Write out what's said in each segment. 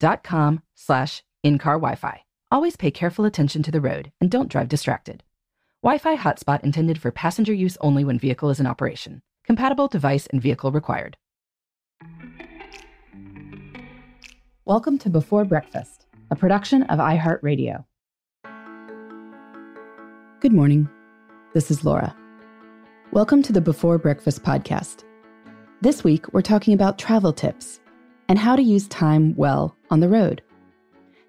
att.com slash in-car Wi-Fi. Always pay careful attention to the road and don't drive distracted. Wi-Fi hotspot intended for passenger use only when vehicle is in operation. Compatible device and vehicle required. Welcome to Before Breakfast, a production of iHeartRadio. Good morning. This is Laura. Welcome to the Before Breakfast podcast. This week, we're talking about travel tips and how to use time well on the road.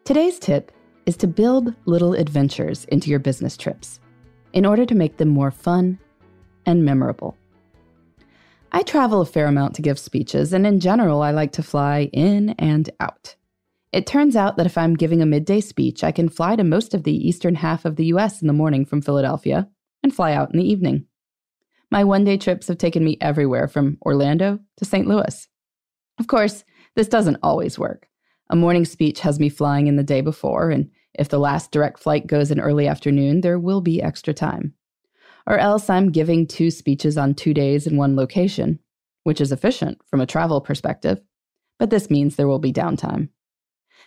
Today's tip is to build little adventures into your business trips in order to make them more fun and memorable. I travel a fair amount to give speeches, and in general, I like to fly in and out. It turns out that if I'm giving a midday speech, I can fly to most of the eastern half of the US in the morning from Philadelphia and fly out in the evening. My one day trips have taken me everywhere from Orlando to St. Louis. Of course, this doesn't always work. A morning speech has me flying in the day before, and if the last direct flight goes in early afternoon, there will be extra time. Or else I'm giving two speeches on two days in one location, which is efficient from a travel perspective, but this means there will be downtime.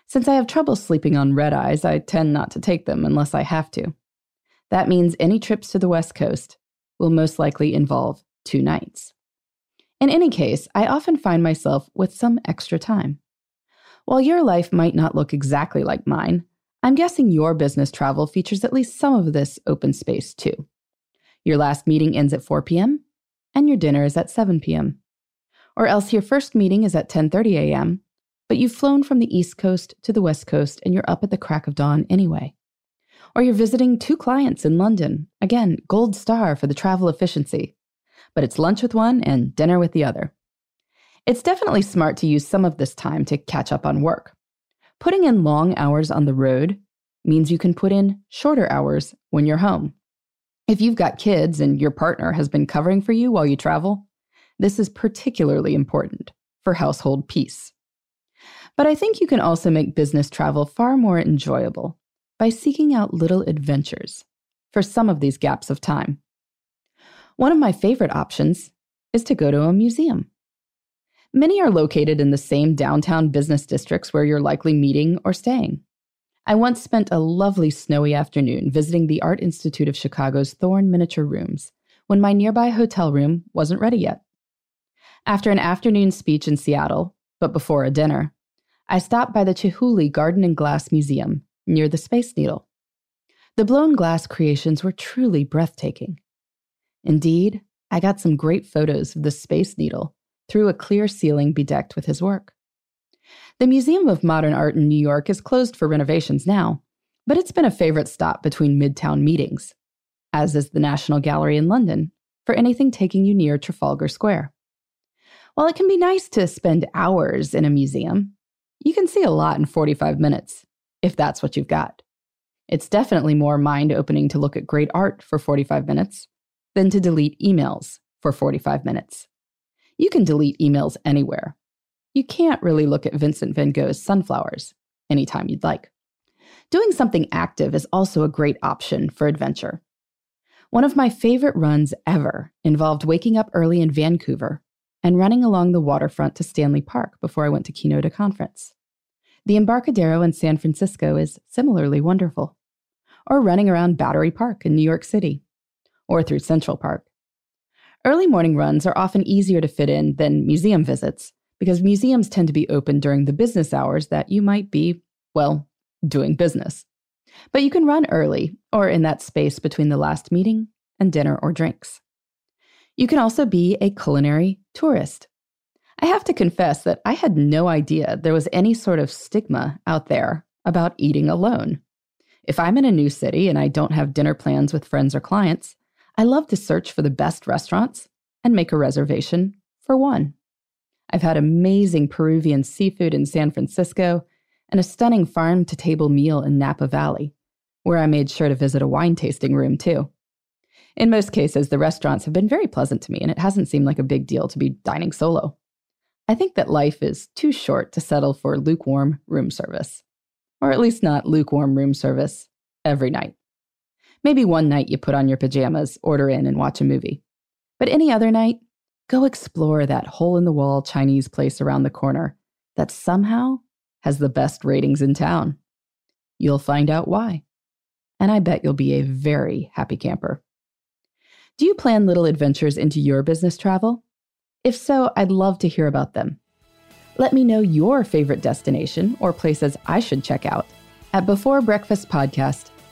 Since I have trouble sleeping on red eyes, I tend not to take them unless I have to. That means any trips to the West Coast will most likely involve two nights. In any case, I often find myself with some extra time. While your life might not look exactly like mine, I'm guessing your business travel features at least some of this open space too. Your last meeting ends at 4 p.m. and your dinner is at 7 p.m. Or else your first meeting is at 10:30 a.m., but you've flown from the East Coast to the West Coast and you're up at the crack of dawn anyway. Or you're visiting two clients in London. Again, gold star for the travel efficiency. But it's lunch with one and dinner with the other. It's definitely smart to use some of this time to catch up on work. Putting in long hours on the road means you can put in shorter hours when you're home. If you've got kids and your partner has been covering for you while you travel, this is particularly important for household peace. But I think you can also make business travel far more enjoyable by seeking out little adventures for some of these gaps of time. One of my favorite options is to go to a museum. Many are located in the same downtown business districts where you're likely meeting or staying. I once spent a lovely snowy afternoon visiting the Art Institute of Chicago's Thorne Miniature Rooms when my nearby hotel room wasn't ready yet. After an afternoon speech in Seattle, but before a dinner, I stopped by the Chihuly Garden and Glass Museum near the Space Needle. The blown glass creations were truly breathtaking. Indeed, I got some great photos of the Space Needle through a clear ceiling bedecked with his work. The Museum of Modern Art in New York is closed for renovations now, but it's been a favorite stop between Midtown meetings, as is the National Gallery in London for anything taking you near Trafalgar Square. While it can be nice to spend hours in a museum, you can see a lot in 45 minutes if that's what you've got. It's definitely more mind opening to look at great art for 45 minutes than to delete emails for 45 minutes. You can delete emails anywhere. You can't really look at Vincent van Gogh's sunflowers anytime you'd like. Doing something active is also a great option for adventure. One of my favorite runs ever involved waking up early in Vancouver and running along the waterfront to Stanley Park before I went to keynote a conference. The Embarcadero in San Francisco is similarly wonderful. Or running around Battery Park in New York City, or through Central Park. Early morning runs are often easier to fit in than museum visits because museums tend to be open during the business hours that you might be, well, doing business. But you can run early or in that space between the last meeting and dinner or drinks. You can also be a culinary tourist I have to confess that I had no idea there was any sort of stigma out there about eating alone. If I'm in a new city and I don't have dinner plans with friends or clients, I love to search for the best restaurants and make a reservation for one. I've had amazing Peruvian seafood in San Francisco and a stunning farm to table meal in Napa Valley, where I made sure to visit a wine tasting room too. In most cases, the restaurants have been very pleasant to me, and it hasn't seemed like a big deal to be dining solo. I think that life is too short to settle for lukewarm room service, or at least not lukewarm room service every night. Maybe one night you put on your pajamas, order in, and watch a movie. But any other night, go explore that hole in the wall Chinese place around the corner that somehow has the best ratings in town. You'll find out why. And I bet you'll be a very happy camper. Do you plan little adventures into your business travel? If so, I'd love to hear about them. Let me know your favorite destination or places I should check out at Before Breakfast Podcast